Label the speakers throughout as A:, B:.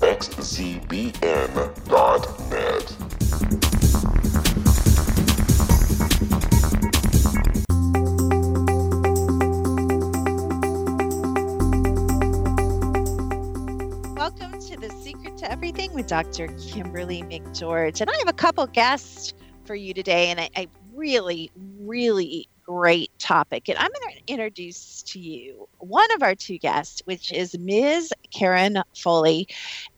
A: www.xzbn.net.
B: Welcome to The Secret to Everything with Dr. Kimberly McGeorge. And I have a couple guests for you today, and I, a really, really great topic. And I'm going to introduce to you one of our two guests, which is Ms. Karen Foli.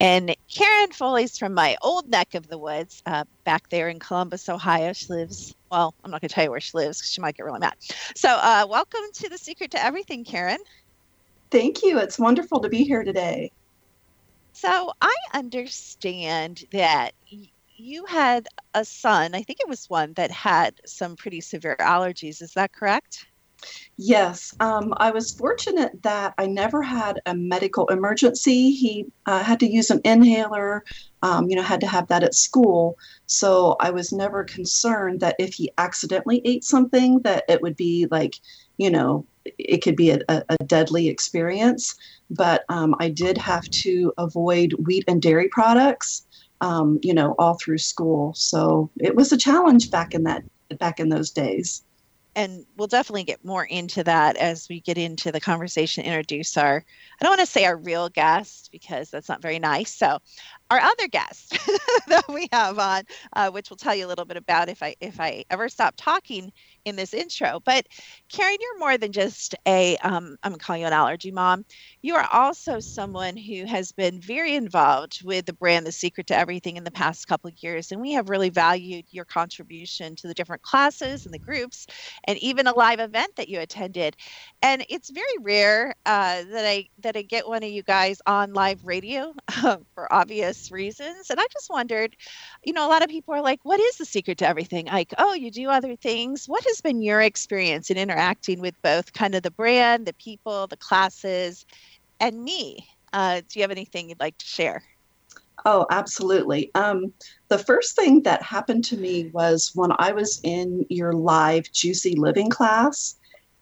B: And Karen Foli's from my old neck of the woods uh, back there in Columbus, Ohio. She lives, well, I'm not going to tell you where she lives because she might get really mad. So, uh, welcome to The Secret to Everything, Karen.
C: Thank you. It's wonderful to be here today.
B: So I understand that you had a son, I think it was one that had some pretty severe allergies. Is that correct?
C: Yes, um, I was fortunate that I never had a medical emergency. He uh, had to use an inhaler, um, you know, had to have that at school. So I was never concerned that if he accidentally ate something, that it would be like, you know, it could be a, a deadly experience. But um, I did have to avoid wheat and dairy products, um, you know, all through school. So it was a challenge back in that back in those days
B: and we'll definitely get more into that as we get into the conversation introduce our i don't want to say our real guest because that's not very nice so our other guest that we have on uh, which we'll tell you a little bit about if i if i ever stop talking in this intro but karen you're more than just a um, i'm calling you an allergy mom you are also someone who has been very involved with the brand the secret to everything in the past couple of years and we have really valued your contribution to the different classes and the groups and even a live event that you attended. And it's very rare uh, that I that I get one of you guys on live radio for obvious reasons. And I just wondered, you know, a lot of people are like, "What is the secret to everything?" Like, "Oh, you do other things." What has been your experience in interacting with both kind of the brand, the people, the classes, and me? Uh, do you have anything you'd like to share?
C: Oh, absolutely. Um, the first thing that happened to me was when I was in your live Juicy Living class.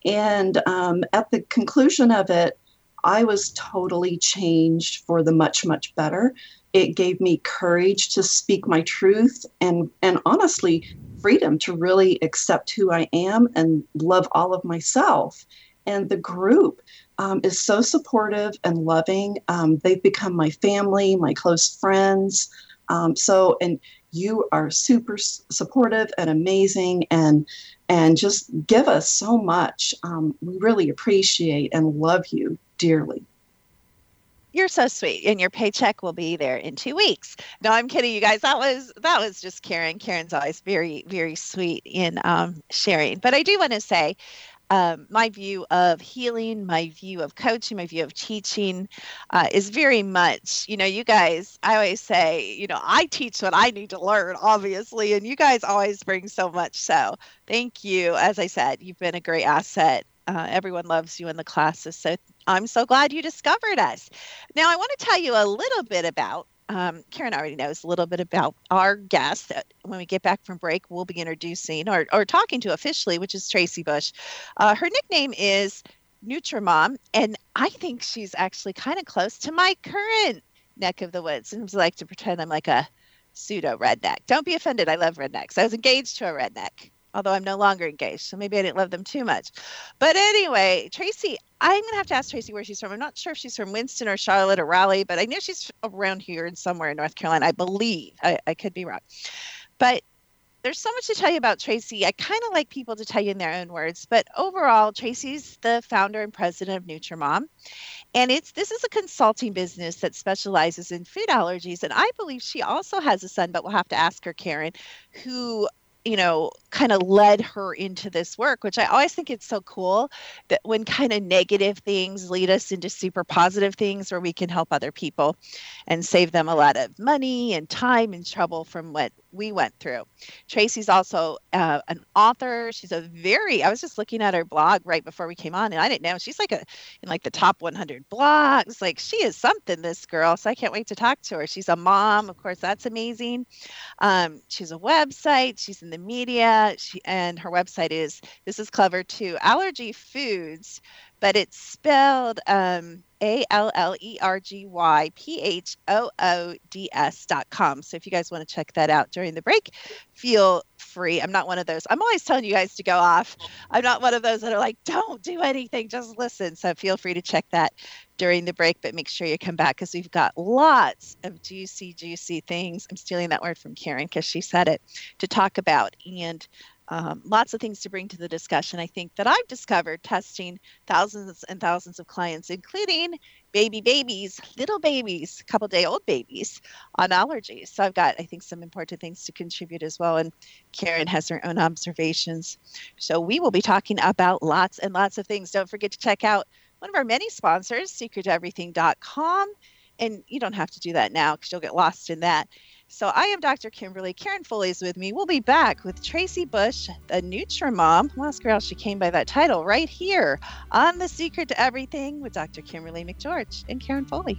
C: And um, at the conclusion of it, I was totally changed for the much, much better. It gave me courage to speak my truth and, and honestly, freedom to really accept who I am and love all of myself. And the group um, is so supportive and loving. Um, they've become my family, my close friends. Um, so, and you are super supportive and amazing, and and just give us so much. Um, we really appreciate and love you dearly.
B: You're so sweet, and your paycheck will be there in two weeks. No, I'm kidding, you guys. That was that was just Karen. Karen's always very very sweet in um, sharing. But I do want to say, um, my view of healing, my view of coaching, my view of teaching uh, is very much, you know, you guys, I always say, you know, I teach what I need to learn, obviously, and you guys always bring so much. So thank you. As I said, you've been a great asset. Uh, everyone loves you in the classes. So I'm so glad you discovered us. Now, I want to tell you a little bit about um, Karen already knows a little bit about our guest. That when we get back from break, we'll be introducing or, or talking to officially, which is Tracy Bush. Uh, her nickname is Nutrimom, and I think she's actually kind of close to my current neck of the woods. And I like to pretend I'm like a pseudo redneck. Don't be offended. I love rednecks. I was engaged to a redneck although I'm no longer engaged. So maybe I didn't love them too much. But anyway, Tracy, I'm going to have to ask Tracy where she's from. I'm not sure if she's from Winston or Charlotte or Raleigh, but I know she's around here and somewhere in North Carolina, I believe. I, I could be wrong. But there's so much to tell you about Tracy. I kind of like people to tell you in their own words, but overall, Tracy's the founder and president of Nutrimom, and it's this is a consulting business that specializes in food allergies. And I believe she also has a son, but we'll have to ask her, Karen, who you know, kind of led her into this work, which I always think it's so cool that when kind of negative things lead us into super positive things where we can help other people and save them a lot of money and time and trouble from what we went through. Tracy's also uh, an author. She's a very, I was just looking at her blog right before we came on and I didn't know she's like a, in like the top 100 blogs. Like she is something, this girl. So I can't wait to talk to her. She's a mom. Of course, that's amazing. Um, she's a website. She's in the media. She, and her website is, this is clever too, Allergy Foods, but it's spelled um, a L L E R G Y P H O O D S dot com. So if you guys want to check that out during the break, feel free. I'm not one of those. I'm always telling you guys to go off. I'm not one of those that are like, don't do anything, just listen. So feel free to check that during the break, but make sure you come back because we've got lots of juicy, juicy things. I'm stealing that word from Karen because she said it to talk about. And um, lots of things to bring to the discussion. I think that I've discovered testing thousands and thousands of clients, including baby babies, little babies, couple day old babies on allergies. So I've got, I think, some important things to contribute as well. And Karen has her own observations. So we will be talking about lots and lots of things. Don't forget to check out one of our many sponsors, secrettoeverything.com. And you don't have to do that now because you'll get lost in that. So I am Dr. Kimberly. Karen Foli is with me. We'll be back with Tracy Bush, the Nutrimom. We'll ask her how she came by that title right here on The Secret to Everything with Dr. Kimberly McGeorge and Karen Foli.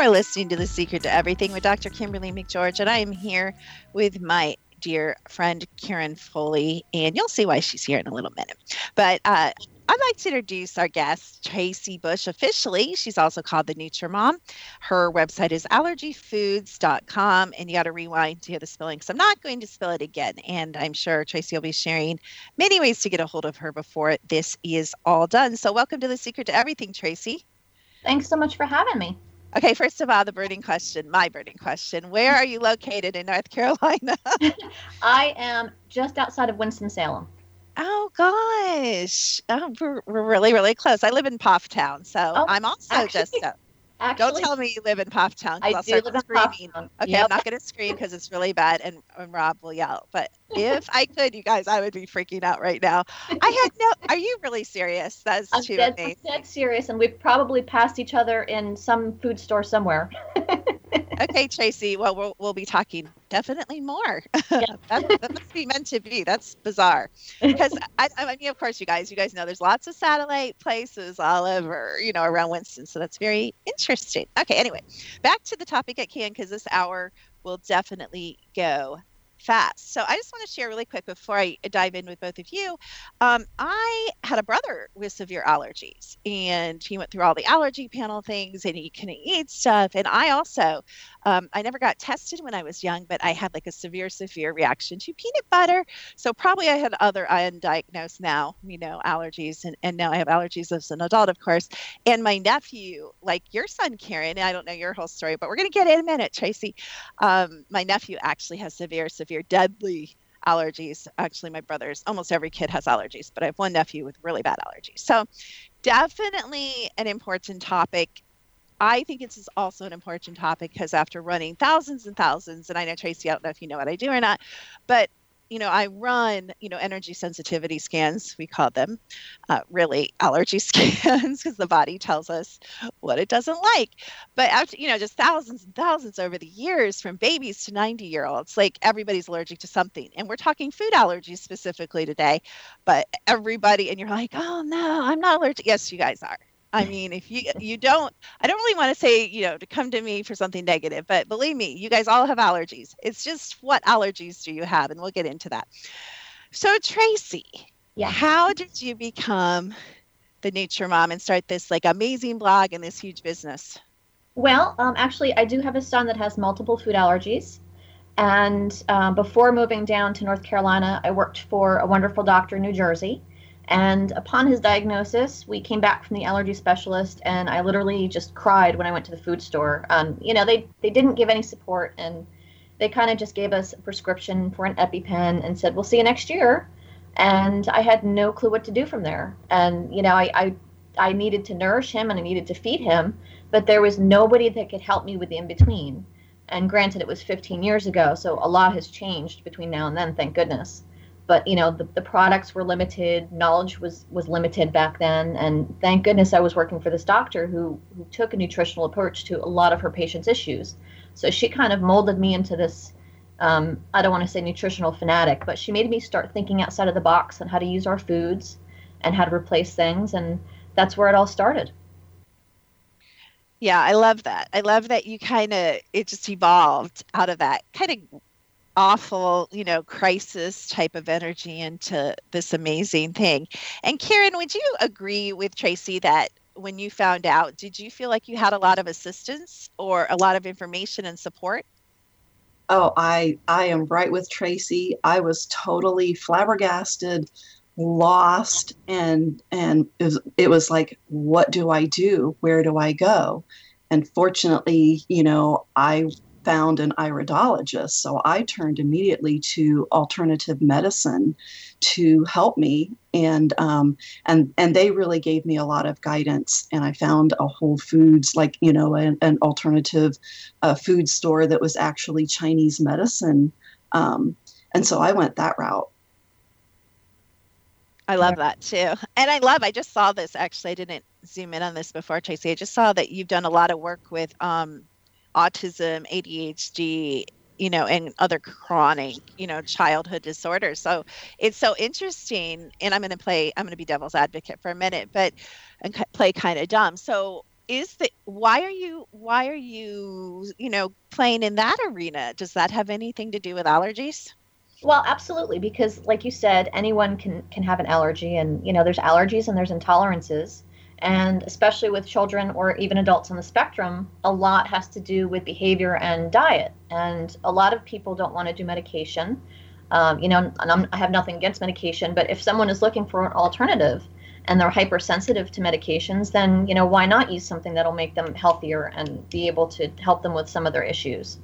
B: Are listening to The Secret to Everything with Dr. Kimberly McGeorge, and I am here with my dear friend Karen Foli, and you'll see why she's here in a little minute. But uh, I'd like to introduce our guest, Tracy Bush, officially. She's also called the NutriMom. Her website is allergyphoods.com, and you got to rewind to hear the spelling because I'm not going to spell it again. And I'm sure Tracy will be sharing many ways to get a hold of her before this is all done. So, welcome to The Secret to Everything, Tracy.
D: Thanks so much for having me.
B: Okay, first of all, the burning question, my burning question. Where are you located in North Carolina?
D: I am just outside of Winston-Salem.
B: Oh gosh, oh, we're, we're really really close. I live in Town, so
D: Oh,
B: I'm also
D: actually-
B: just.
D: Actually,
B: don't tell me you live in Town.
D: I
B: I'll
D: do
B: start screaming. Okay,
D: Yep.
B: I'm not going to scream because it's really bad, and, and Rob will yell. But if I could, you guys, I would be freaking out right now. I had no. Are you really serious? That's too
D: dead, I'm
B: amazing.
D: dead serious, and we've probably passed each other in some food store somewhere.
B: okay, Tracy. Well, we'll we'll be talking definitely more. that, that must be meant to be. That's bizarre. Because I, I mean, of course, you guys, you guys know there's lots of satellite places all over, you know, around Winston. So that's very interesting. Okay, anyway, back to the topic at hand because this hour will definitely go fast. So I just want to share really quick before I dive in with both of you. Um, I had a brother with severe allergies, and he went through all the allergy panel things, and he couldn't eat stuff. And I also, um, I never got tested when I was young, but I had like a severe, severe reaction to peanut butter. So probably I had other undiagnosed now, you know, allergies, and, and now I have allergies as an adult, of course. And my nephew, like your son, Karen, I don't know your whole story, but we're going to get in a minute, Tracy. Um, my nephew actually has severe, severe, deadly allergies. Actually, my brother's almost every kid has allergies, but I have one nephew with really bad allergies. So, definitely an important topic. I think this is also an important topic because after running thousands and thousands, and I know Tracy, I don't know if you know what I do or not, but you know, I run, you know, energy sensitivity scans, we call them, uh, really allergy scans, because the body tells us what it doesn't like. But after, you know, just thousands and thousands over the years, from babies to 90 year olds, like everybody's allergic to something. And we're talking food allergies specifically today, but everybody, and you're like, oh no, I'm not allergic. Yes, you guys are. I mean, if you you don't, I don't really want to say you know to come to me for something negative, but believe me, you guys all have allergies. It's just what allergies do you have, and we'll get into that. So Tracy,
D: Yeah.
B: how did you become the Nutrimom and start this like amazing blog and this huge business?
D: Well, um, actually, I do have a son that has multiple food allergies. And um, before moving down to North Carolina, I worked for a wonderful doctor in New Jersey. And upon his diagnosis, we came back from the allergy specialist, and I literally just cried when I went to the food store. Um, you know, they, they didn't give any support, and they kind of just gave us a prescription for an EpiPen and said, We'll see you next year. and I had no clue what to do from there. And you know, I, I I needed to nourish him and I needed to feed him, but there was nobody that could help me with the in between. And granted, it was 15 years ago, so a lot has changed between now and then, thank goodness. But you know, the, the products were limited, knowledge was was limited back then, and thank goodness I was working for this doctor who who took a nutritional approach to a lot of her patients' issues. So she kind of molded me into this. Um, I don't want to say nutritional fanatic, but she made me start thinking outside of the box on how to use our foods and how to replace things, and that's where it all started.
B: Yeah, I love that. I love that you kind of it just evolved out of that kind of awful, you know, crisis type of energy into this amazing thing. And Karen, would you agree with Tracy that when you found out, did you feel like you had a lot of assistance or a lot of information and support?
C: Oh, I I am right with Tracy. I was totally flabbergasted lost and and it was, it was like what do i do where do i go and fortunately you know i found an iridologist so i turned immediately to alternative medicine to help me and um, and and they really gave me a lot of guidance and i found a whole foods like you know an, an alternative uh, food store that was actually chinese medicine um, and so i went that route
B: I love that too. And I love, I just saw this actually. I didn't zoom in on this before, Tracy. I just saw that you've done a lot of work with um, autism, ADHD, you know, and other chronic, you know, childhood disorders. So it's so interesting. And I'm going to play, I'm going to be devil's advocate for a minute, but and play kind of dumb. So is the why are you why are you you know playing in that arena does that have anything to do with allergies
D: well, absolutely, because like you said, anyone can can have an allergy, and you know, there's allergies and there's intolerances, and especially with children or even adults on the spectrum, a lot has to do with behavior and diet, and a lot of people don't want to do medication. Um, you know, and I'm, I have nothing against medication, but if someone is looking for an alternative and they're hypersensitive to medications, then you know, why not use something that'll make them healthier and be able to help them with some of their issues.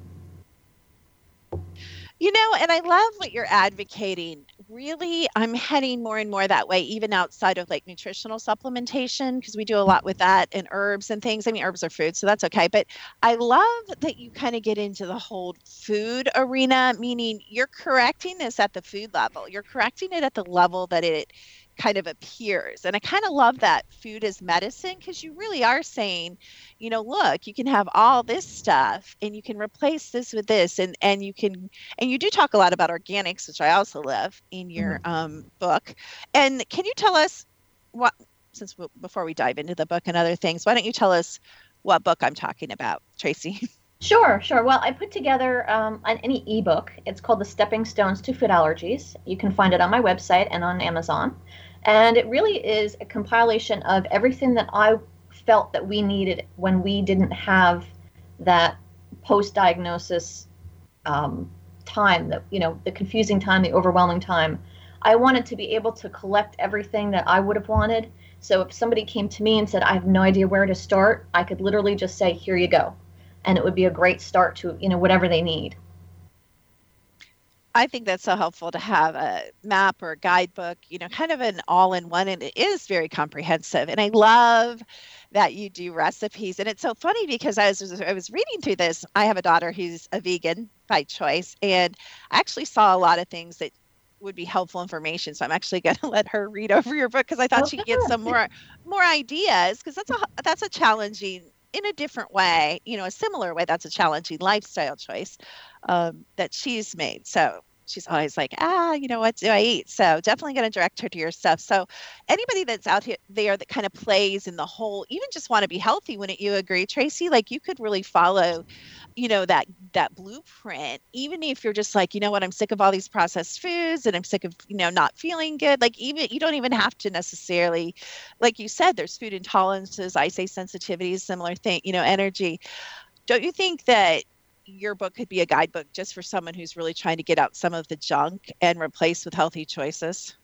B: You know, and I love what you're advocating. Really, I'm heading more and more that way, even outside of like nutritional supplementation, because we do a lot with that and herbs and things. I mean, herbs are food, so that's okay. But I love that you kind of get into the whole food arena, meaning you're correcting this at the food level. You're correcting it at the level that it kind of appears. And I kind of love that food is medicine because you really are saying, you know, look, you can have all this stuff and you can replace this with this and and you can and you do talk a lot about organics, which I also love in your mm-hmm. um, book. And can you tell us what since we, before we dive into the book and other things, why don't you tell us what book I'm talking about, Tracy?
D: Sure, sure. Well, I put together um, an, an ebook. It's called The Stepping Stones to Food Allergies. You can find it on my website and on Amazon. And it really is a compilation of everything that I felt that we needed when we didn't have that post diagnosis um, time, that, you know, the confusing time, the overwhelming time. I wanted to be able to collect everything that I would have wanted. So if somebody came to me and said, I have no idea where to start, I could literally just say, here you go. And it would be a great start to, you know, whatever they need.
B: I think that's so helpful to have a map or a guidebook, you know, kind of an all in one. And it is very comprehensive. And I love that you do recipes. And it's so funny because I was, I was reading through this. I have a daughter who's a vegan by choice. And I actually saw a lot of things that would be helpful information. So I'm actually going to let her read over your book because I thought oh, she'd get some more more ideas because that's a that's a challenging in a different way, you know, a similar way. That's a challenging lifestyle choice um, that she's made. So she's always like, ah, you know, what do I eat? So definitely going to direct her to your stuff. So anybody that's out here there that kind of plays in the whole, even just want to be healthy, wouldn't you agree, Tracy? Like you could really follow, you know, that that blueprint, even if you're just like, you know what, I'm sick of all these processed foods and I'm sick of, you know, not feeling good. Like even you don't even have to necessarily, like you said, there's food intolerances, I say sensitivities, similar thing, you know, energy. Don't you think that your book could be a guidebook just for someone who's really trying to get out some of the junk and replace with healthy choices?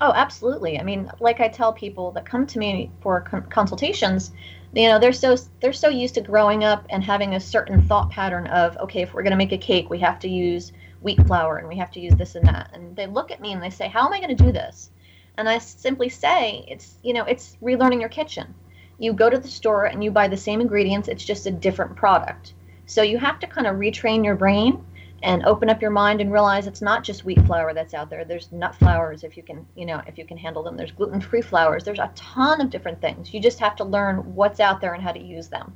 D: Oh, absolutely. I mean, like I tell people that come to me for consultations, you know, they're so they're so used to growing up and having a certain thought pattern of, okay, if we're going to make a cake, we have to use wheat flour and we have to use this and that. And they look at me and they say, How am I going to do this? And I simply say, It's, you know, it's relearning your kitchen. You go to the store and you buy the same ingredients, it's just a different product. So you have to kind of retrain your brain and open up your mind and realize it's not just wheat flour that's out there. There's nut flours if you can, you know, if you can handle them. There's gluten-free flours. There's a ton of different things. You just have to learn what's out there and how to use them.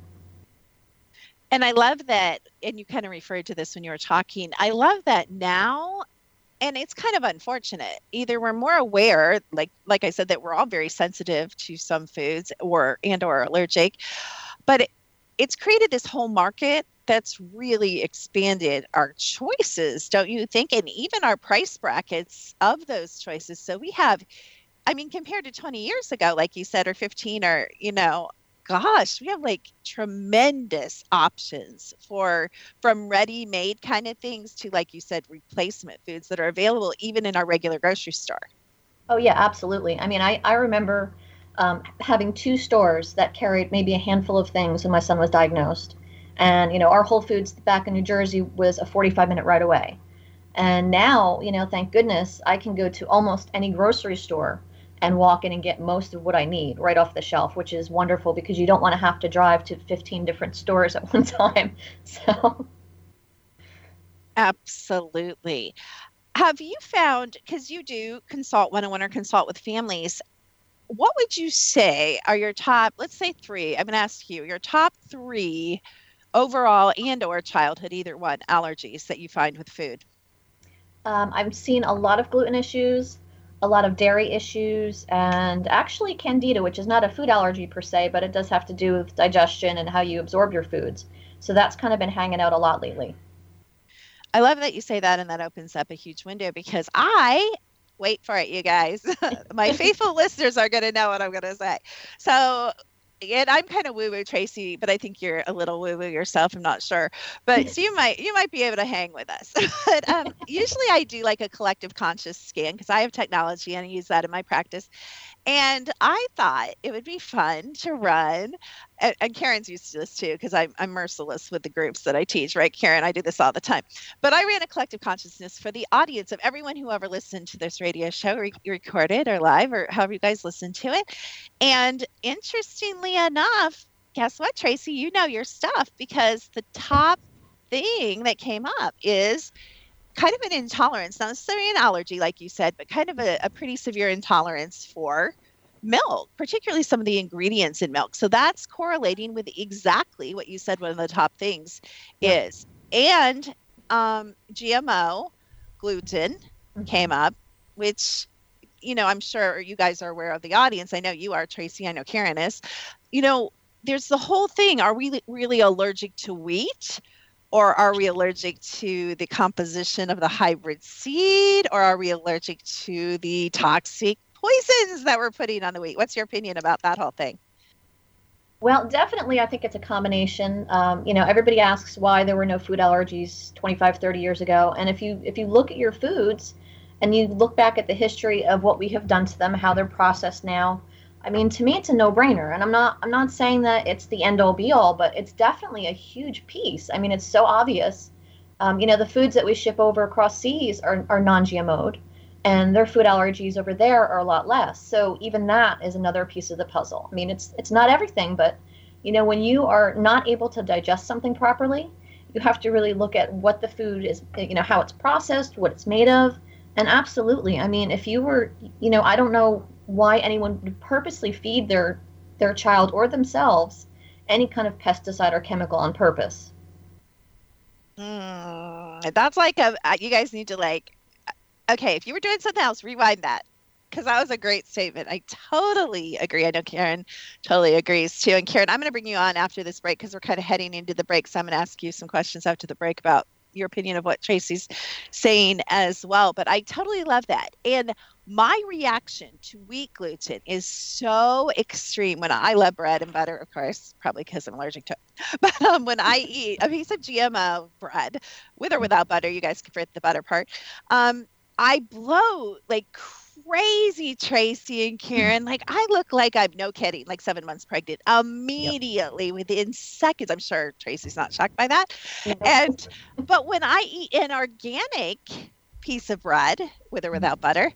B: And I love that, and you kind of referred to this when you were talking. I love that now, and it's kind of unfortunate. Either we're more aware, like like I said, that we're all very sensitive to some foods or and or allergic, but it, it's created this whole market that's really expanded our choices, don't you think? And even our price brackets of those choices. So we have, I mean, compared to 20 years ago, like you said, or 15, or, you know, gosh, we have like tremendous options for from ready made kind of things to, like you said, replacement foods that are available even in our regular grocery store.
D: Oh, yeah, absolutely. I mean, I, I remember um, having two stores that carried maybe a handful of things when my son was diagnosed and, you know, our Whole Foods back in New Jersey was a 45 minute ride away. And now, you know, thank goodness, I can go to almost any grocery store and walk in and get most of what I need right off the shelf, which is wonderful because you don't want to have to drive to 15 different stores at one time. So,
B: absolutely. Have you found, because you do consult one on one or consult with families, what would you say are your top, let's say three? I'm going to ask you your top three overall and or childhood either one allergies that you find with food
D: um, i've seen a lot of gluten issues a lot of dairy issues and actually candida which is not a food allergy per se but it does have to do with digestion and how you absorb your foods so that's kind of been hanging out a lot lately
B: i love that you say that and that opens up a huge window because i wait for it you guys my faithful listeners are going to know what i'm going to say so and I'm kind of woo woo Tracy, but I think you're a little woo woo yourself. I'm not sure, but so you might you might be able to hang with us. but um, usually I do like a collective conscious scan because I have technology and I use that in my practice. And I thought it would be fun to run, and, and Karen's used to this too, because I'm, I'm merciless with the groups that I teach, right, Karen? I do this all the time. But I ran a collective consciousness for the audience of everyone who ever listened to this radio show, re- recorded or live, or however you guys listen to it. And interestingly enough, guess what, Tracy? You know your stuff because the top thing that came up is kind of an intolerance, not necessarily an allergy, like you said, but kind of a, a pretty severe intolerance for milk, particularly some of the ingredients in milk. So that's correlating with exactly what you said one of the top things is. And um, GMO gluten mm-hmm. came up, which, you know, I'm sure you guys are aware of the audience. I know you are, Tracy. I know Karen is. You know, there's the whole thing. Are we really allergic to wheat? Or are we allergic to the composition of the hybrid seed? Or are we allergic to the toxic poisons that we're putting on the wheat? What's your opinion about that whole thing?
D: Well definitely i think it's a combination. Um, you know everybody asks why there were no food allergies 25 30 years ago. And if you if you look at your foods and you look back at the history of what we have done to them how they're processed now I mean, to me, it's a no-brainer, and I'm not I'm not saying that it's the end-all be-all, but it's definitely a huge piece. I mean, it's so obvious. Um, you know, the foods that we ship over across seas are are non-GMO'd, and their food allergies over there are a lot less. So even that is another piece of the puzzle. I mean, it's it's not everything, but you know, when you are not able to digest something properly, you have to really look at what the food is, you know, how it's processed, what it's made of. And absolutely, I mean, if you were, you know, I don't know why anyone would purposely feed their their child or themselves any kind of pesticide or chemical on purpose.
B: Mm, that's like a uh, you guys need to like okay if you were doing something else rewind that. Because that was a great statement. I totally agree. I know karen totally agrees too. And karen i'm going to bring you on after this break because we're kind of heading into the break so i'm going to ask you some questions after the break about your opinion of what tracy's saying as well but i totally love that and my reaction to wheat gluten is so extreme when I love bread and butter, of course, probably because I'm allergic to it. But um, when I eat a piece of GMO bread, with or without butter, you guys can forget the butter part, um, I blow like crazy, Tracy and Karen. Like I look like I'm no kidding, like seven months pregnant immediately yep. within seconds. I'm sure Tracy's not shocked by that. And but when I eat an organic piece of bread with or mm-hmm. without butter,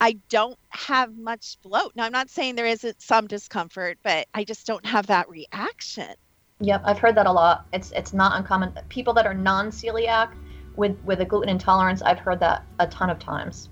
B: I don't have much bloat. Now I'm not saying there isn't some discomfort, but I just don't have that reaction.
D: Yep, I've heard that a lot. It's it's not uncommon. People that are non-celiac with with a gluten intolerance, I've heard that a ton of times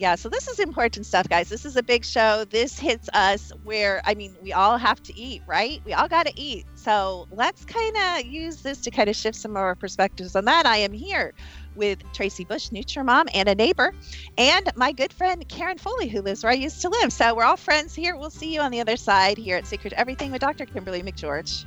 B: yeah so this is important stuff guys. This is a big show. This hits us where i mean we all have to eat right? We all got to eat. So let's kind of use this to kind of shift some of our perspectives on that. I am here with tracy bush nutrimom and a neighbor and my good friend karen foli who lives where i used to live. So we're all friends here. We'll see you on the other side here at secret everything with dr kimberly mcgeorge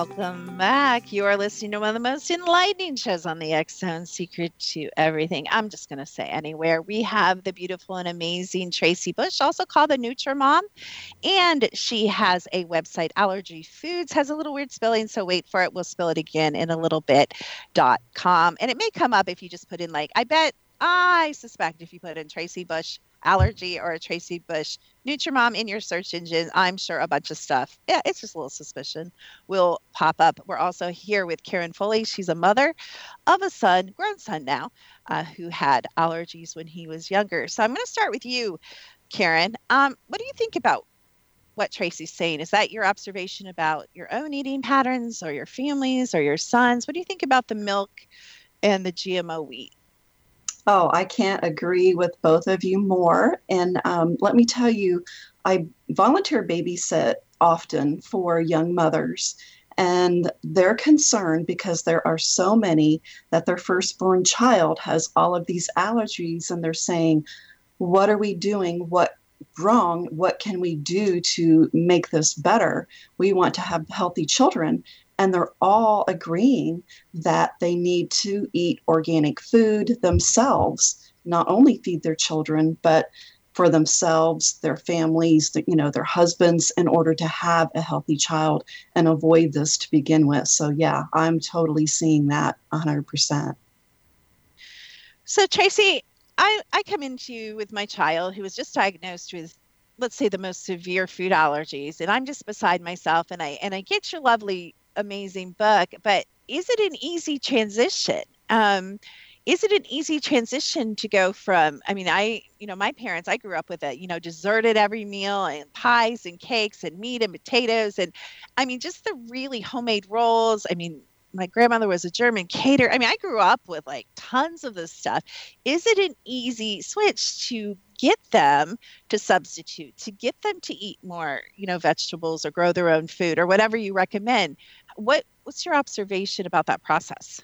B: Welcome back. You are listening to one of the most enlightening shows on the X Zone Secret to Everything. I'm just going to say anywhere. We have the beautiful and amazing Tracy Bush, also called the Nutrimom. And she has a website, Allergyphoods, has a little weird spelling, so wait for it. We'll spell it again in a little bit. Dot com. And it may come up if you just put in, like, I bet, I suspect if you put in Tracy Bush allergy or a Tracy Bush Nutrimom in your search engine, I'm sure a bunch of stuff. Yeah, it's just a little suspicion will pop up. We're also here with Karen Foli. She's a mother of a son, grown son now, uh, who had allergies when he was younger. So I'm going to start with you, Karen. Um, what do you think about what Tracy's saying? Is that your observation about your own eating patterns or your families or your sons? What do you think about the milk and the GMO wheat?
C: Oh, I can't agree with both of you more. And um, let me tell you, I volunteer babysit often for young mothers. And they're concerned because there are so many that their firstborn child has all of these allergies, and they're saying, What are we doing? What wrong? What can we do to make this better? We want to have healthy children and they're all agreeing that they need to eat organic food themselves, not only feed their children, but for themselves, their families, you know, their husbands, in order to have a healthy child and avoid this to begin with. So, yeah, I'm totally seeing that 100%.
B: So, Tracy, I, I come into you with my child who was just diagnosed with let's say the most severe food allergies and i'm just beside myself and i and i get your lovely amazing book, but is it an easy transition? Um, is it an easy transition to go from i mean i you know my parents i grew up with it you know dessert at every meal and pies and cakes and meat and potatoes and i mean just the really homemade rolls. I mean my grandmother was a german caterer. I mean i grew up with like tons of this stuff. Is it an easy switch to get them to substitute to get them to eat more you know vegetables or grow their own food or whatever you recommend what what's your observation about that process?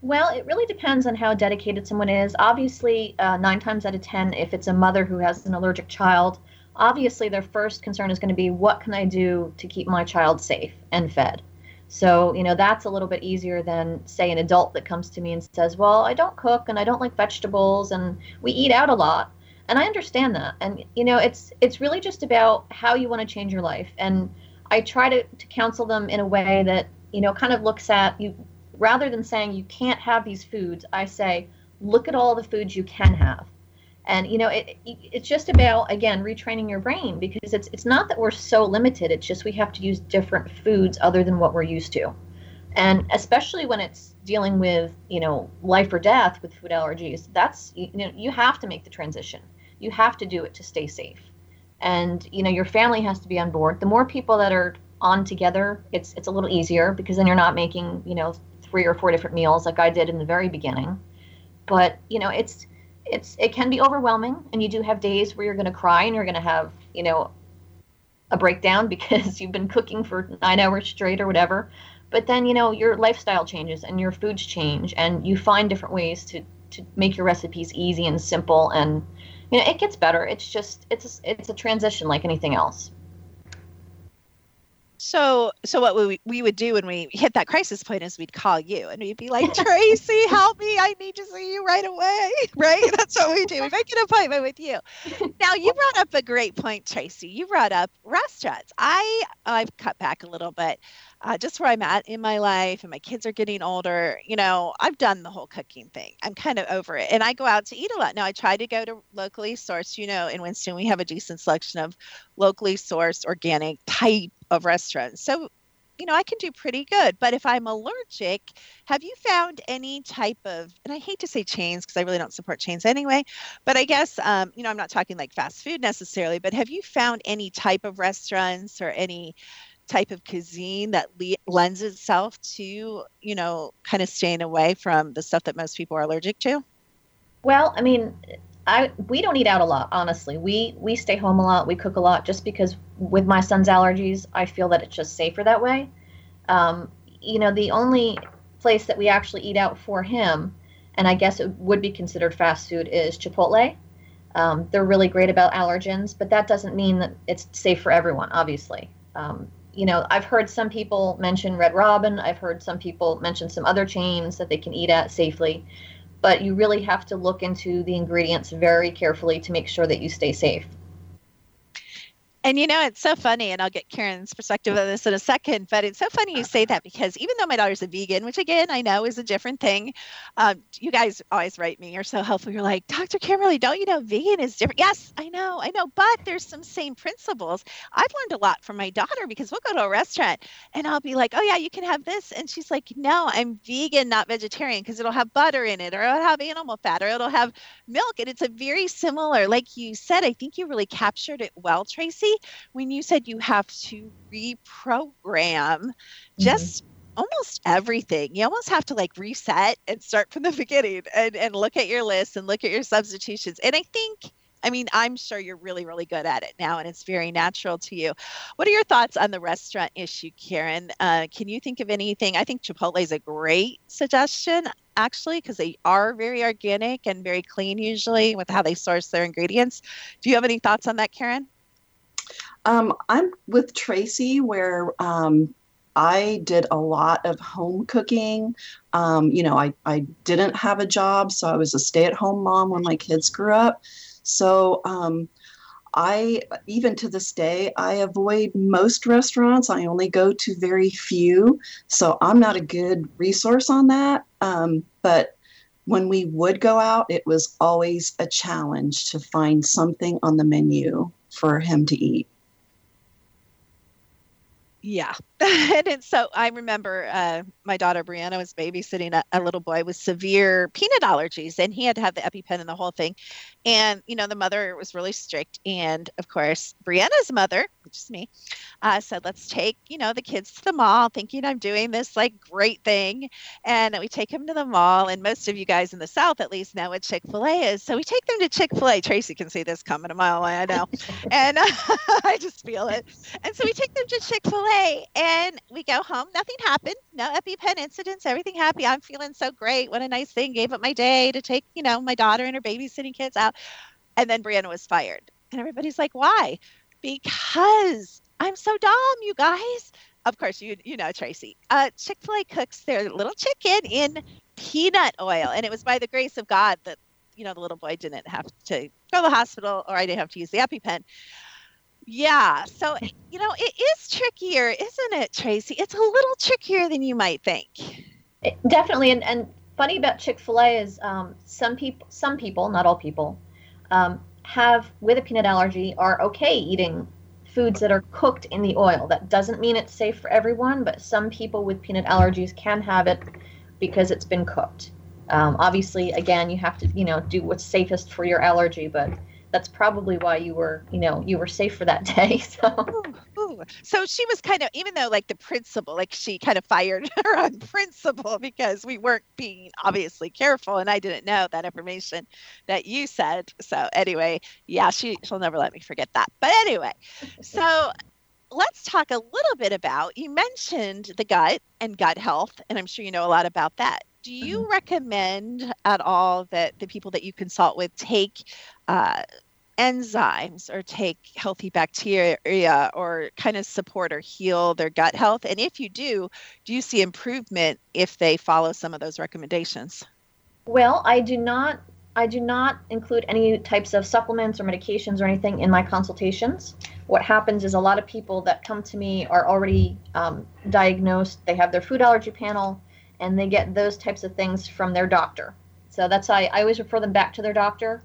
D: Well, it really depends on how dedicated someone is. Obviously, uh, nine times out of ten, if it's a mother who has an allergic child, obviously their first concern is going to be, what can I do to keep my child safe and fed? So, you know, that's a little bit easier than, say, an adult that comes to me and says, Well, I don't cook and I don't like vegetables and we eat out a lot. And I understand that. And, you know, it's it's really just about how you want to change your life. And I try to, to counsel them in a way that, you know, kind of looks at you rather than saying you can't have these foods, I say, look at all the foods you can have. And you know, it, it, it's just about again retraining your brain because it's it's not that we're so limited. It's just we have to use different foods other than what we're used to, and especially when it's dealing with you know life or death with food allergies. That's you know you have to make the transition. You have to do it to stay safe and you know your family has to be on board. The more people that are on together it's it's a little easier because then you're not making you know three or four different meals like i did in the very beginning. But you know it's it's it can be overwhelming and you do have days where you're going to cry and you're going to have you know a breakdown because you've been cooking for nine hours straight or whatever. But then you know your lifestyle changes and your foods change and you find different ways to to make your recipes easy and simple and you know it gets better. It's just it's a, it's a transition like anything else.
B: So so what we we would do when we hit that crisis point is we'd call you and we'd be like tracy help me. I need to see you right away. Right? That's what we do. We make an appointment with you. Now you brought up a great point tracy. You brought up restaurants. I i've cut back a little bit uh, just where I'm at in my life and my kids are getting older, you know, I've done the whole cooking thing. I'm kind of over it. And I go out to eat a lot. Now, I try to go to locally sourced, you know, in Winston, we have a decent selection of locally sourced, organic type of restaurants. So you know, I can do pretty good. But if I'm allergic, have you found any type of, and I hate to say chains because I really don't support chains anyway, but I guess, um, you know, I'm not talking like fast food necessarily, but have you found any type of restaurants or any type of cuisine that le- lends itself to, you know, kind of staying away from the stuff that most people are allergic to?
D: Well, I mean, I we don't eat out a lot, honestly. We we stay home a lot. We cook a lot, just because with my son's allergies, I feel that it's just safer that way. Um, you know, the only place that we actually eat out for him, and I guess it would be considered fast food, is Chipotle. Um, they're really great about allergens, but that doesn't mean that it's safe for everyone. Obviously, um, you know, I've heard some people mention Red Robin. I've heard some people mention some other chains that they can eat at safely but you really have to look into the ingredients very carefully to make sure that you stay safe.
B: And you know, it's so funny, and I'll get Karen's perspective on this in a second, but it's so funny you say that because even though my daughter's a vegan, which again, I know is a different thing, um, you guys always write me, you're so helpful. You're like, Dr. Kimberly, don't you know vegan is different? Yes, I know, I know, but there's some same principles. I've learned a lot from my daughter because we'll go to a restaurant and I'll be like, oh, yeah, you can have this. And she's like, no, I'm vegan, not vegetarian, because it'll have butter in it, or it'll have animal fat, or it'll have milk. And it's a very similar, like you said, I think you really captured it well, Tracy when you said you have to reprogram mm-hmm. just almost everything. You almost have to like reset and start from the beginning and, and look at your list and look at your substitutions. And I think, I mean, I'm sure you're really, really good at it now and it's very natural to you. What are your thoughts on the restaurant issue, Karen? Uh, can you think of anything? I think Chipotle is a great suggestion actually because they are very organic and very clean usually with how they source their ingredients. Do you have any thoughts on that, Karen?
C: Um, I'm with Tracy, where um, I did a lot of home cooking. Um, you know, I, I didn't have a job, so I was a stay at home mom when my kids grew up. So um, I, even to this day, I avoid most restaurants. I only go to very few. So I'm not a good resource on that. Um, but when we would go out, it was always a challenge to find something on the menu for him to eat.
B: Yeah. and so I remember uh, my daughter Brianna was babysitting a, a, little boy with severe peanut allergies, and he had to have the EpiPen and the whole thing. And, you know, the mother was really strict. And of course, Brianna's mother, which is me, uh, said, let's take, you know, the kids to the mall, thinking I'm doing this like great thing. And we take them to the mall. And most of you guys in the South, at least, know what Chick fil A is. So we take them to Chick fil A. Tracy can see this coming a mile away, I know. and uh, I just feel it. And so we take them to Chick fil A and we go home. Nothing happened. No EpiPen incidents. Everything happy. I'm feeling so great. What a nice thing. Gave up my day to take, you know, my daughter and her babysitting kids out. And then Brianna was fired. And everybody's like, why? Because I'm so dumb, you guys. Of course, you you know Tracy. Uh, Chick Fil A cooks their little chicken in peanut oil, and it was by the grace of God that you know the little boy didn't have to go to the hospital, or I didn't have to use the EpiPen. Yeah, so you know it is trickier, isn't it, Tracy? It's a little trickier than you might think.
D: It, definitely, and and funny about Chick Fil A is um, some people, some people, not all people, um, have with a peanut allergy are okay eating foods that are cooked in the oil. That doesn't mean it's safe for everyone, but some people with peanut allergies can have it because it's been cooked. Um, obviously, again, you have to you know do what's safest for your allergy, but that's probably why you were, you know, you were safe for that day. So,
B: ooh, ooh. so she was kind of, even though like the principal, like she kind of fired her on principle because we weren't being obviously careful, and I didn't know that information that you said. So anyway, yeah, she she'll never let me forget that. But anyway, so let's talk a little bit about you mentioned the gut and gut health, and I'm sure you know a lot about that. Do you mm-hmm. recommend at all that the people that you consult with take uh, enzymes or take healthy bacteria or kind of support or heal their gut health? And if you do, do you see improvement if they follow some of those recommendations?
D: Well, I do not I do not include any types of supplements or medications or anything in my consultations. What happens is a lot of people that come to me are already um, diagnosed. They have their food allergy panel, and they get those types of things from their doctor. So that's why I always refer them back to their doctor.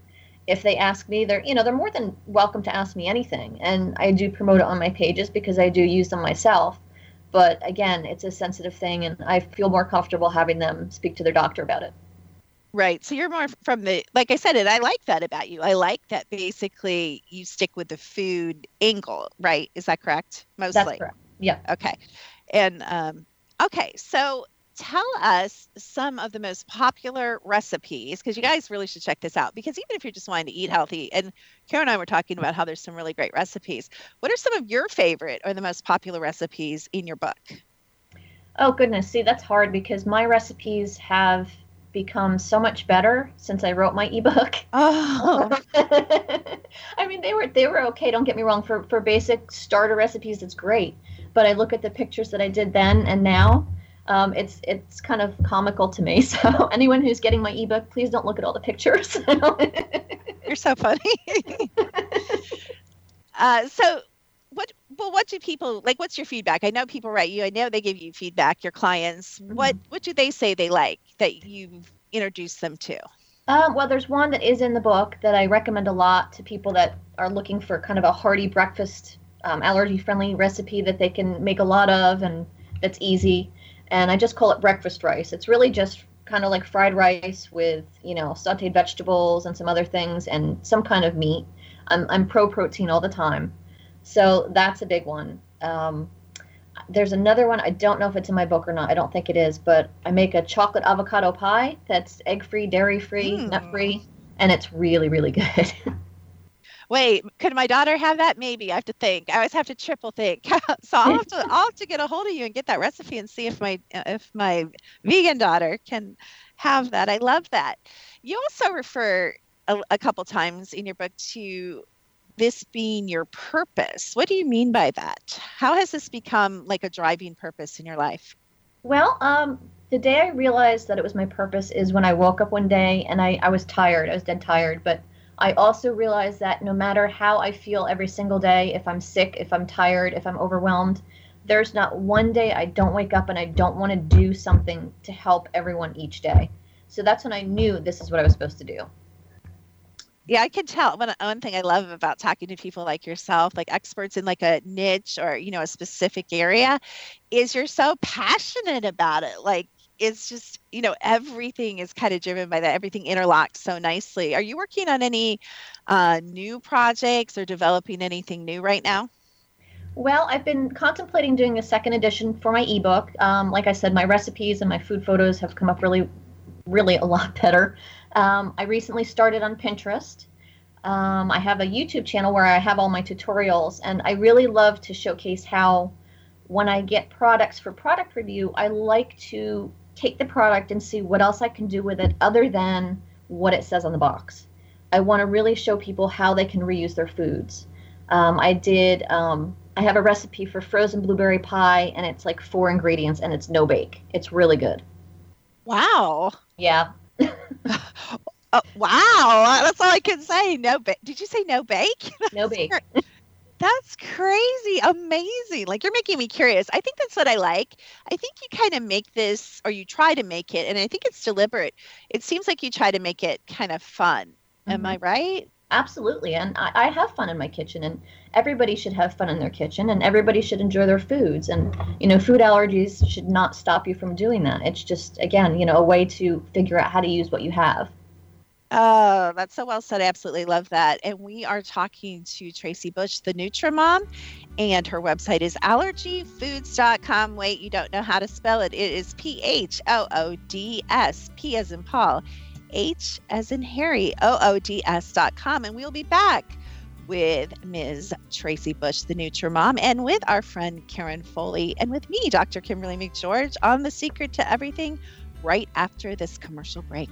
D: If they ask me, they're you know they're more than welcome to ask me anything, and I do promote it on my pages because I do use them myself. But again, it's a sensitive thing, and I feel more comfortable having them speak to their doctor about it.
B: Right. So you're more from the, like I said, and I like that about you. I like that basically you stick with the food angle, right? Is that correct? Mostly.
D: That's correct. Yeah.
B: Okay. And, um, okay. So tell us some of the most popular recipes because you guys really should check this out because even if you're just wanting to eat healthy and karen and i were talking about how there's some really great recipes what are some of your favorite or the most popular recipes in your book?
D: Oh goodness. See that's hard because my recipes have become so much better since i wrote my ebook.
B: Oh.
D: I mean they were they were okay don't get me wrong for for basic starter recipes it's great. But i look at the pictures that i did then and now um, it's it's kind of comical to me. So anyone who's getting my ebook, please don't look at all the pictures.
B: You're so funny. uh, so what well what do people like what's your feedback i know people write you i know they give you feedback your clients mm-hmm. what what do they say they like that you've introduced them to
D: um, well there's one that is in the book that i recommend a lot to people that are looking for kind of a hearty breakfast um, allergy friendly recipe that they can make a lot of and that's easy and I just call it breakfast rice. It's really just kind of like fried rice with you know sautéed vegetables and some other things and some kind of meat. I'm I'm pro protein all the time, so that's a big one. Um, there's another one. I don't know if it's in my book or not. I don't think it is, but I make a chocolate avocado pie that's egg free, dairy free, mm. nut free, and it's really really good.
B: Wait, could my daughter have that? Maybe I have to think. I always have to triple think. so I'll have to I'll have to get a hold of you and get that recipe and see if my if my vegan daughter can have that. I love that. You also refer a, a couple times in your book to this being your purpose. What do you mean by that? How has this become like a driving purpose in your life?
D: Well, um, the day I realized that it was my purpose is when I woke up one day and I, I was tired. I was dead tired, but I also realize that no matter how I feel every single day, if I'm sick, if I'm tired, if I'm overwhelmed, there's not one day I don't wake up and I don't want to do something to help everyone each day. So that's when I knew this is what I was supposed to do.
B: Yeah, I can tell. One, one thing I love about talking to people like yourself, like experts in like a niche or, you know, a specific area, is you're so passionate about it. Like it's just you know everything is kind of driven by that everything interlocks so nicely. Are you working on any uh, new projects or developing anything new right now?
D: Well i've been contemplating doing a second edition for my ebook. Um, like i said my recipes and my food photos have come up really really a lot better. Um, i recently started on pinterest. Um, i have a youtube channel where i have all my tutorials and i really love to showcase how when I get products for product review, I like to take the product and see what else I can do with it other than what it says on the box. I want to really show people how they can reuse their foods. Um, I did. Um, I have a recipe for frozen blueberry pie, and it's like four ingredients, and it's no bake. It's really good.
B: Wow.
D: Yeah.
B: uh, wow. That's all I can say. No bake. Did you say no bake?
D: no bake.
B: That's crazy. Amazing. Like you're making me curious. I think that's what I like. I think you kind of make this or you try to make it and I think it's deliberate. It seems like you try to make it kind of fun. Mm-hmm. Am I right?
D: Absolutely. And I, I, have fun in my kitchen and everybody should have fun in their kitchen and everybody should enjoy their foods and you know food allergies should not stop you from doing that. It's just again, you know, a way to figure out how to use what you have.
B: Oh, that's so well said. I absolutely love that. And we are talking to Tracy Bush, the Nutrimom, and her website is allergyphoods.com. Wait, you don't know how to spell it. It is P H O O D S, P as in Paul, H as in Harry, O O D S.com. And we'll be back with Ms. Tracy Bush, the Nutrimom, and with our friend Karen Foli, and with me, Dr. Kimberly McGeorge, on The Secret to Everything right after this commercial break.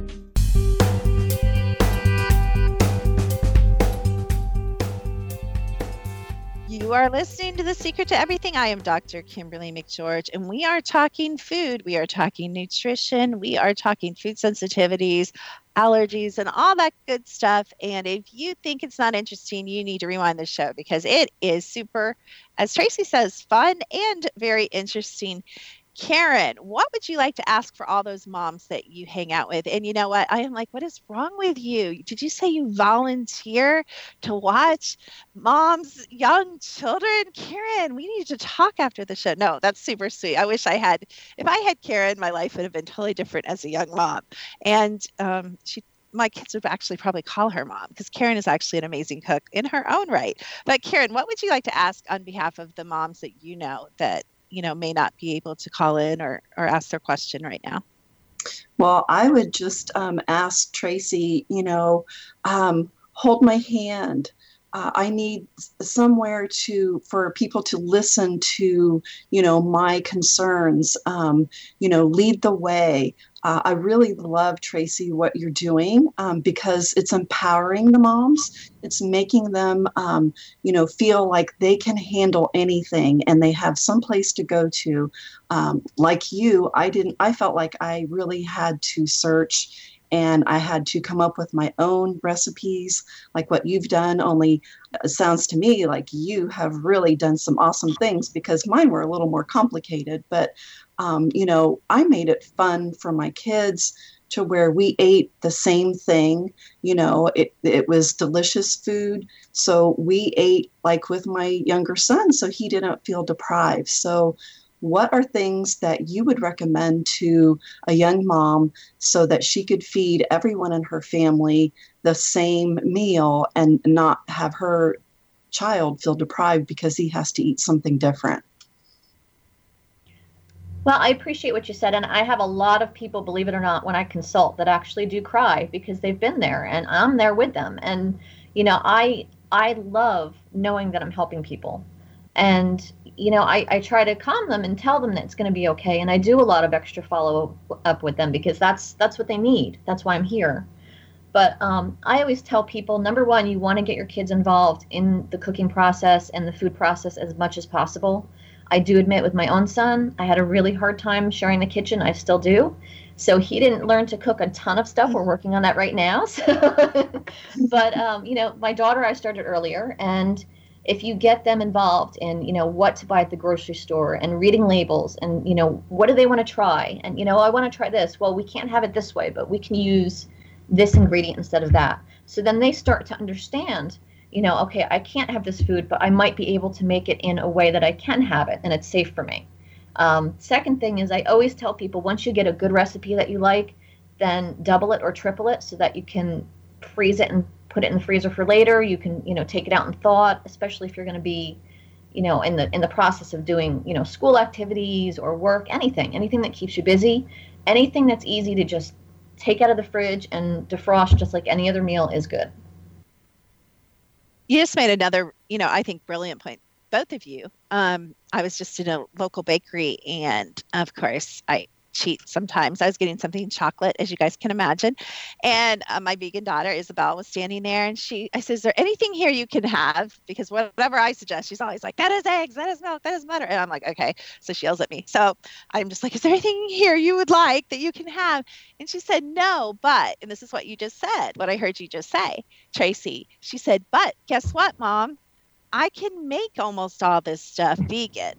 B: You are listening to The Secret to Everything. I am Dr. Kimberly McGeorge, and we are talking food. We are talking nutrition. We are talking food sensitivities, allergies, and all that good stuff. And if you think it's not interesting, you need to rewind the show because it is super, as Tracy says, fun and very interesting. Karen, what would you like to ask for all those moms that you hang out with? And you know what? I am like, what is wrong with you? Did you say you volunteer to watch moms, young children? Karen, we need to talk after the show. No, that's super sweet. I wish I had, if I had Karen, my life would have been totally different as a young mom. And um, she my kids would actually probably call her mom because Karen is actually an amazing cook in her own right. But Karen, what would you like to ask on behalf of the moms that you know that you know may not be able to call in or or ask their question right now?
C: Well, I would just um, ask Tracy, you know, um, hold my hand. Uh, I need somewhere to for people to listen to, you know, my concerns. Um, you know, lead the way. Uh, I really love Tracy what you're doing um, because it's empowering the moms. It's making them, um, you know, feel like they can handle anything and they have some place to go to. Um, like you, I didn't. I felt like I really had to search and I had to come up with my own recipes, like what you've done. Only uh, sounds to me like you have really done some awesome things because mine were a little more complicated. But um, you know, I made it fun for my kids to where we ate the same thing. You know, it, it was delicious food. So we ate like with my younger son, so he didn't feel deprived. So, what are things that you would recommend to a young mom so that she could feed everyone in her family the same meal and not have her child feel deprived because he has to eat something different?
D: Well, I appreciate what you said. And I have a lot of people, believe it or not, when I consult that actually do cry because they've been there and I'm there with them. And, you know, I, I love knowing that I'm helping people. And, you know, I, I try to calm them and tell them that it's going to be okay. And I do a lot of extra follow up with them because that's, that's what they need. That's why I'm here. But um, I always tell people number one, you want to get your kids involved in the cooking process and the food process as much as possible I do admit with my own son, I had a really hard time sharing the kitchen. I still do. So he didn't learn to cook a ton of stuff. We're working on that right now. So, but um, you know, my daughter I started earlier, and if you get them involved in you know what to buy at the grocery store and reading labels and you know what do they want to try and you know I want to try this. Well, we can't have it this way, but we can use this ingredient instead of that. So then they start to understand you know, okay, I can't have this food, but I might be able to make it in a way that I can have it and it's safe for me. Um, second thing is, I always tell people once you get a good recipe that you like, then double it or triple it so that you can freeze it and put it in the freezer for later. You can, you know, take it out in thought, especially if you're going to be, you know, in the in the process of doing, you know, school activities or work, anything, anything that keeps you busy, anything that's easy to just take out of the fridge and defrost just like any other meal is good
B: you just made another, you know, I think brilliant point. Both of you. Um, I was just in a local bakery, and of course, I cheat sometimes. I was getting something chocolate, as you guys can imagine. And uh, my vegan daughter, Isabel, was standing there and she, I said, Is there anything here you can have? Because whatever I suggest, she's always like, That is eggs, that is milk, that is butter. And I'm like, Okay. So she yells at me. So I'm just like, Is there anything here you would like that you can have? And she said, No, but, and this is what you just said, what I heard you just say, Tracy. She said, But guess what, mom? I can make almost all this stuff vegan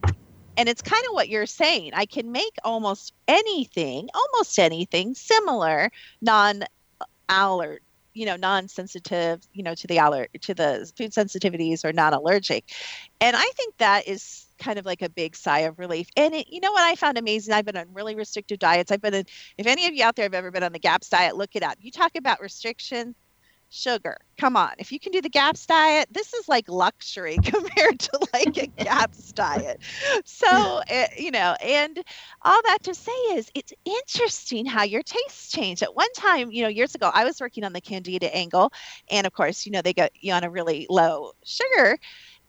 B: and it's kind of what you're saying. I can make almost anything, almost anything similar, non uh, allerg, you know, non-sensitive, you know, to the aller to the food sensitivities or non-allergic. And I think that is kind of like a big sigh of relief. And it, you know what I found amazing? I've been on really restrictive diets. I've been in, if any of you out there have ever been on the GAPS diet, look it up. You talk about restriction sugar. Come on. If you can do the GAPS diet, this is like luxury compared to like a GAPS diet. So, uh, you know, and all that to say is it's interesting how your tastes change. At one time, you know, years ago, I was working on the Candida angle. And of course, you know, they got you on a really low sugar.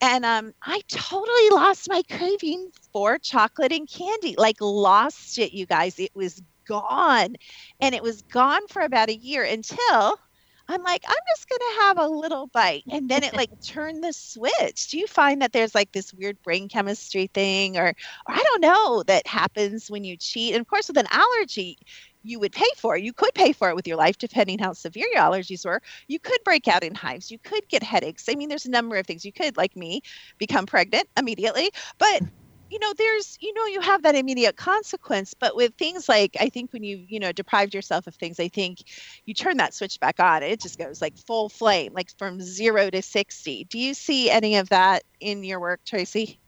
B: And um, I totally lost my craving for chocolate and candy. Like, lost it, you guys. It was gone. And it was gone for about a year until I'm like, I'm just going to have a little bite. And then it like turned the switch. Do you find that there's like this weird brain chemistry thing or, or I don't know that happens when you cheat? And of course, with an allergy, you would pay for it. You could pay for it with your life, depending how severe your allergies were. You could break out in hives. You could get headaches. I mean, there's a number of things. You could, like me, become pregnant immediately. But you know there's you know you have that immediate consequence but with things like i think when you you know deprived yourself of things i think you turn that switch back on it just goes like full flame like from 0 to 60 do you see any of that in your work tracy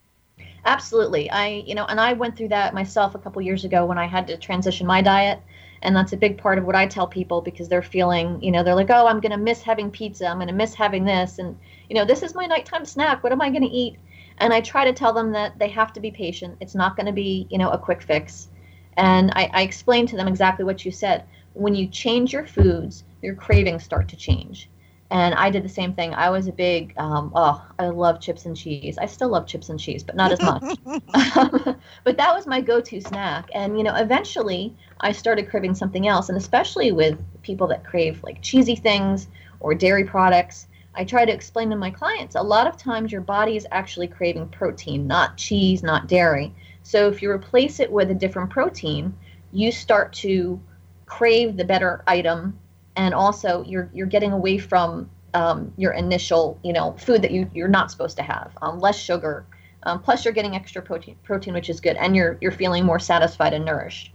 D: absolutely i you know and i went through that myself a couple years ago when i had to transition my diet And that's a big part of what I tell people because they're feeling, you know, they're like, oh, I'm going to miss having pizza. I'm going to miss having this. And, you know, this is my nighttime snack. What am I going to eat? And I try to tell them that they have to be patient. It's not going to be, you know, a quick fix. And I, I explain to them exactly what you said. When you change your foods, your cravings start to change. And I did the same thing. I was a big, um, oh, I love chips and cheese. I still love chips and cheese, but not as much. but that was my go to snack. And, you know, eventually I started craving something else. And especially with people that crave like cheesy things or dairy products, I try to explain to my clients a lot of times your body is actually craving protein, not cheese, not dairy. So if you replace it with a different protein, you start to crave the better item and also you're you're getting away from um, your initial you know food that you you're not supposed to have um, less sugar um, plus you're getting extra protein protein which is good and you're you're feeling more satisfied and nourished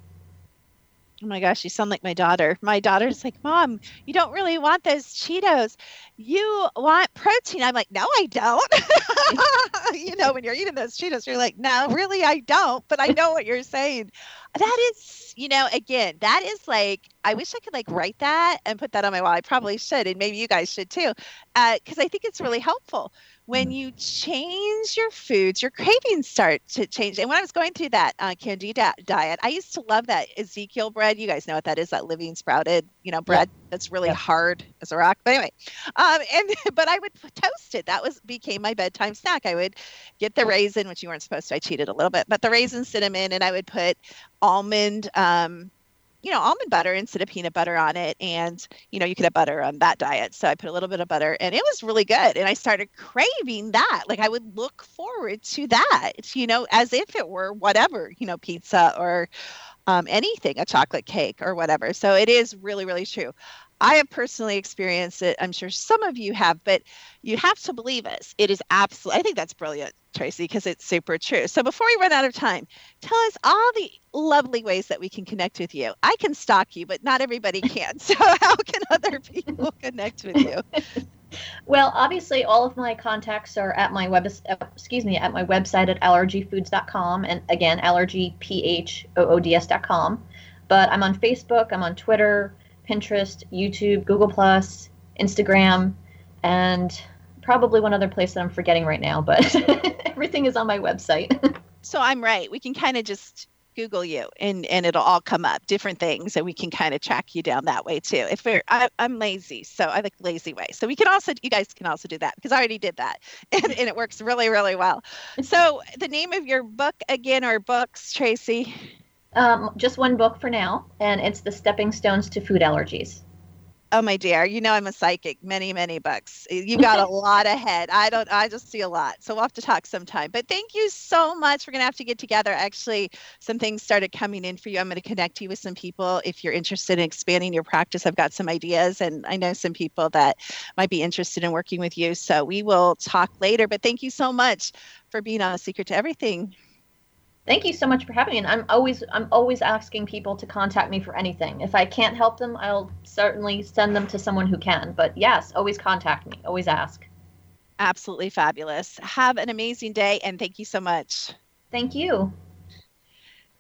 B: Oh my gosh, you sound like my daughter. My daughter's like, Mom, you don't really want those Cheetos. You want protein. I'm like, No, I don't. you know, when you're eating those Cheetos, you're like, No, really, I don't. But I know what you're saying. That is, you know, again, that is like, I wish I could like write that and put that on my wall. I probably should. And maybe you guys should too. Because uh, I think it's really helpful when mm. you change your foods, your cravings start to change. And when I was going through that uh, candida diet, I used to love that Ezekiel bread. You guys know what that is, that living sprouted, you know, bread yeah. that's really yeah. hard as a rock. But anyway, um, and but I would toast it. That was became my bedtime snack. I would get the raisin, which you weren't supposed to. I cheated a little bit, but the raisin cinnamon, and I would put almond. Um, you know, almond butter instead of peanut butter on it. And, you know, you could have butter on that diet. So I put a little bit of butter and it was really good. And I started craving that. Like I would look forward to that, you know, as if it were whatever, you know, pizza or um, anything, a chocolate cake or whatever. So it is really, really true. I have personally experienced it. I'm sure some of you have, but you have to believe us. It is absolutely, I think that's brilliant, Tracy, because it's super true. So before we run out of time, tell us all the lovely ways that we can connect with you. I can stalk you, but not everybody can. So how can other people connect with you?
D: Well, obviously, all of my contacts are at my web, excuse me, at my website at allergyphoods.com, and again, allergyphoods.com. But I'm on Facebook, I'm on Twitter, Pinterest, YouTube, Google Plus, Instagram, and probably one other place that I'm forgetting right now, but everything is on my website.
B: so I'm right. We can kind of just Google you and, and it'll all come up, different things, and we can kind of track you down that way too. If we're, I, am lazy, so I like lazy way. So we can also, you guys can also do that because I already did that and, and it works really, really well. So the name of your book again, or books, Tracy?
D: Um, just one book for now, and it's The Stepping Stones to Food Allergies.
B: Oh my dear, you know I'm a psychic. Many, many books. You got a lot ahead. I don't. I just see a lot. So we'll have to talk sometime. But thank you so much. We're gonna have to get together. Actually, some things started coming in for you. I'm gonna connect you with some people if you're interested in expanding your practice. I've got some ideas, and I know some people that might be interested in working with you. So we will talk later. But thank you so much for being on a Secret to Everything
D: thank you so much for having me and i'm always i'm always asking people to contact me for anything. If i can't help them i'll certainly send them to someone who can but yes always contact me always ask.
B: Absolutely fabulous. Have an amazing day and thank you so much.
D: Thank you.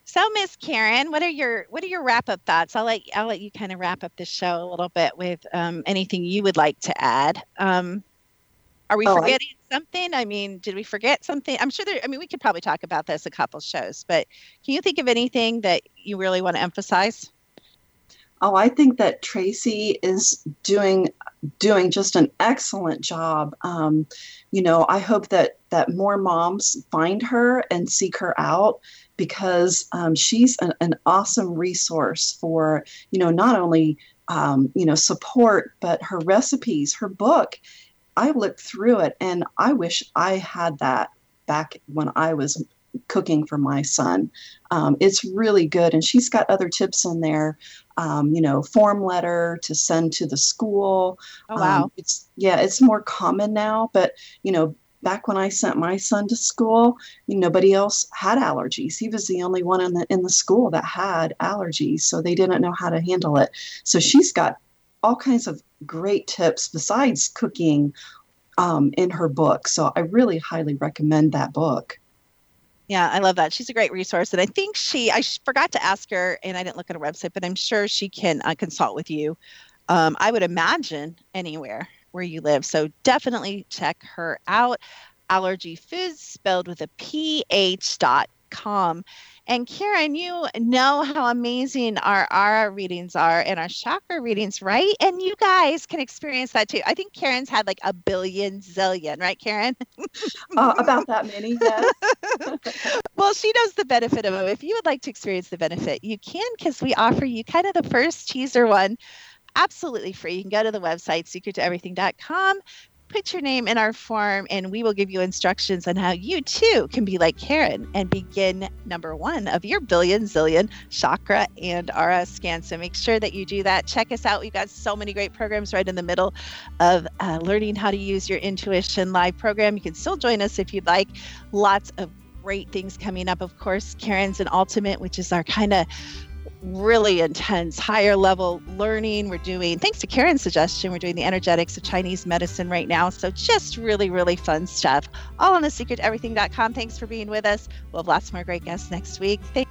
B: So miss karen what are your what are your wrap up thoughts? I'll let i'll let you kind of wrap up the show a little bit with um, anything you would like to add. Um, are we oh, forgetting I, something? I mean, did we forget something? I'm sure there, I mean, we could probably talk about this a couple shows, but can you think of anything that you really want to emphasize?
C: Oh, I think that Tracy is doing doing just an excellent job. Um, you know, I hope that that more moms find her and seek her out because um, she's an, an, awesome resource for you know not only um, you know support but her recipes, her book I looked through it and I wish I had that back when I was cooking for my son. Um, it's really good. And she's got other tips in there, um, you know, form letter to send to the school.
B: Oh, wow.
C: Um, it's, yeah, it's more common now, but, you know, back when I sent my son to school, nobody else had allergies. He was the only one in the in the school that had allergies, so they didn't know how to handle it. So she's got all kinds of great tips besides cooking um, in her book. So I really highly recommend that book.
B: Yeah, I love that. She's a great resource. And I think she, I forgot to ask her, and I didn't look at her website, but I'm sure she can uh, consult with you. Um, I would imagine anywhere where you live. So definitely check her out. Allergy Foods, spelled with a PH dot com. And Karen, you know how amazing our aura readings are and our chakra readings, right? And you guys can experience that too. I think Karen's had like a billion zillion, right, Karen?
C: uh, about that many, yes.
B: well, she knows the benefit of them. If you would like to experience the benefit, you can because we offer you kind of the first teaser one absolutely free. You can go to the website secrettoeverything.com, put your name in our form, and we will give you instructions on how you too can be like Karen and begin number one of your billion zillion chakra and aura scan. So make sure that you do that. Check us out. We've got so many great programs right in the middle of uh, learning how to use your intuition live program. You can still join us if you'd like. Lots of great things coming up. Of course, Karen's an ultimate, which is our kind of really intense, higher level learning. We're doing, thanks to Karen's suggestion, we're doing the energetics of Chinese medicine right now. So just really, really fun stuff. All on the secret everything.com. Thanks for being with us. We'll have lots more great guests next week. Thank-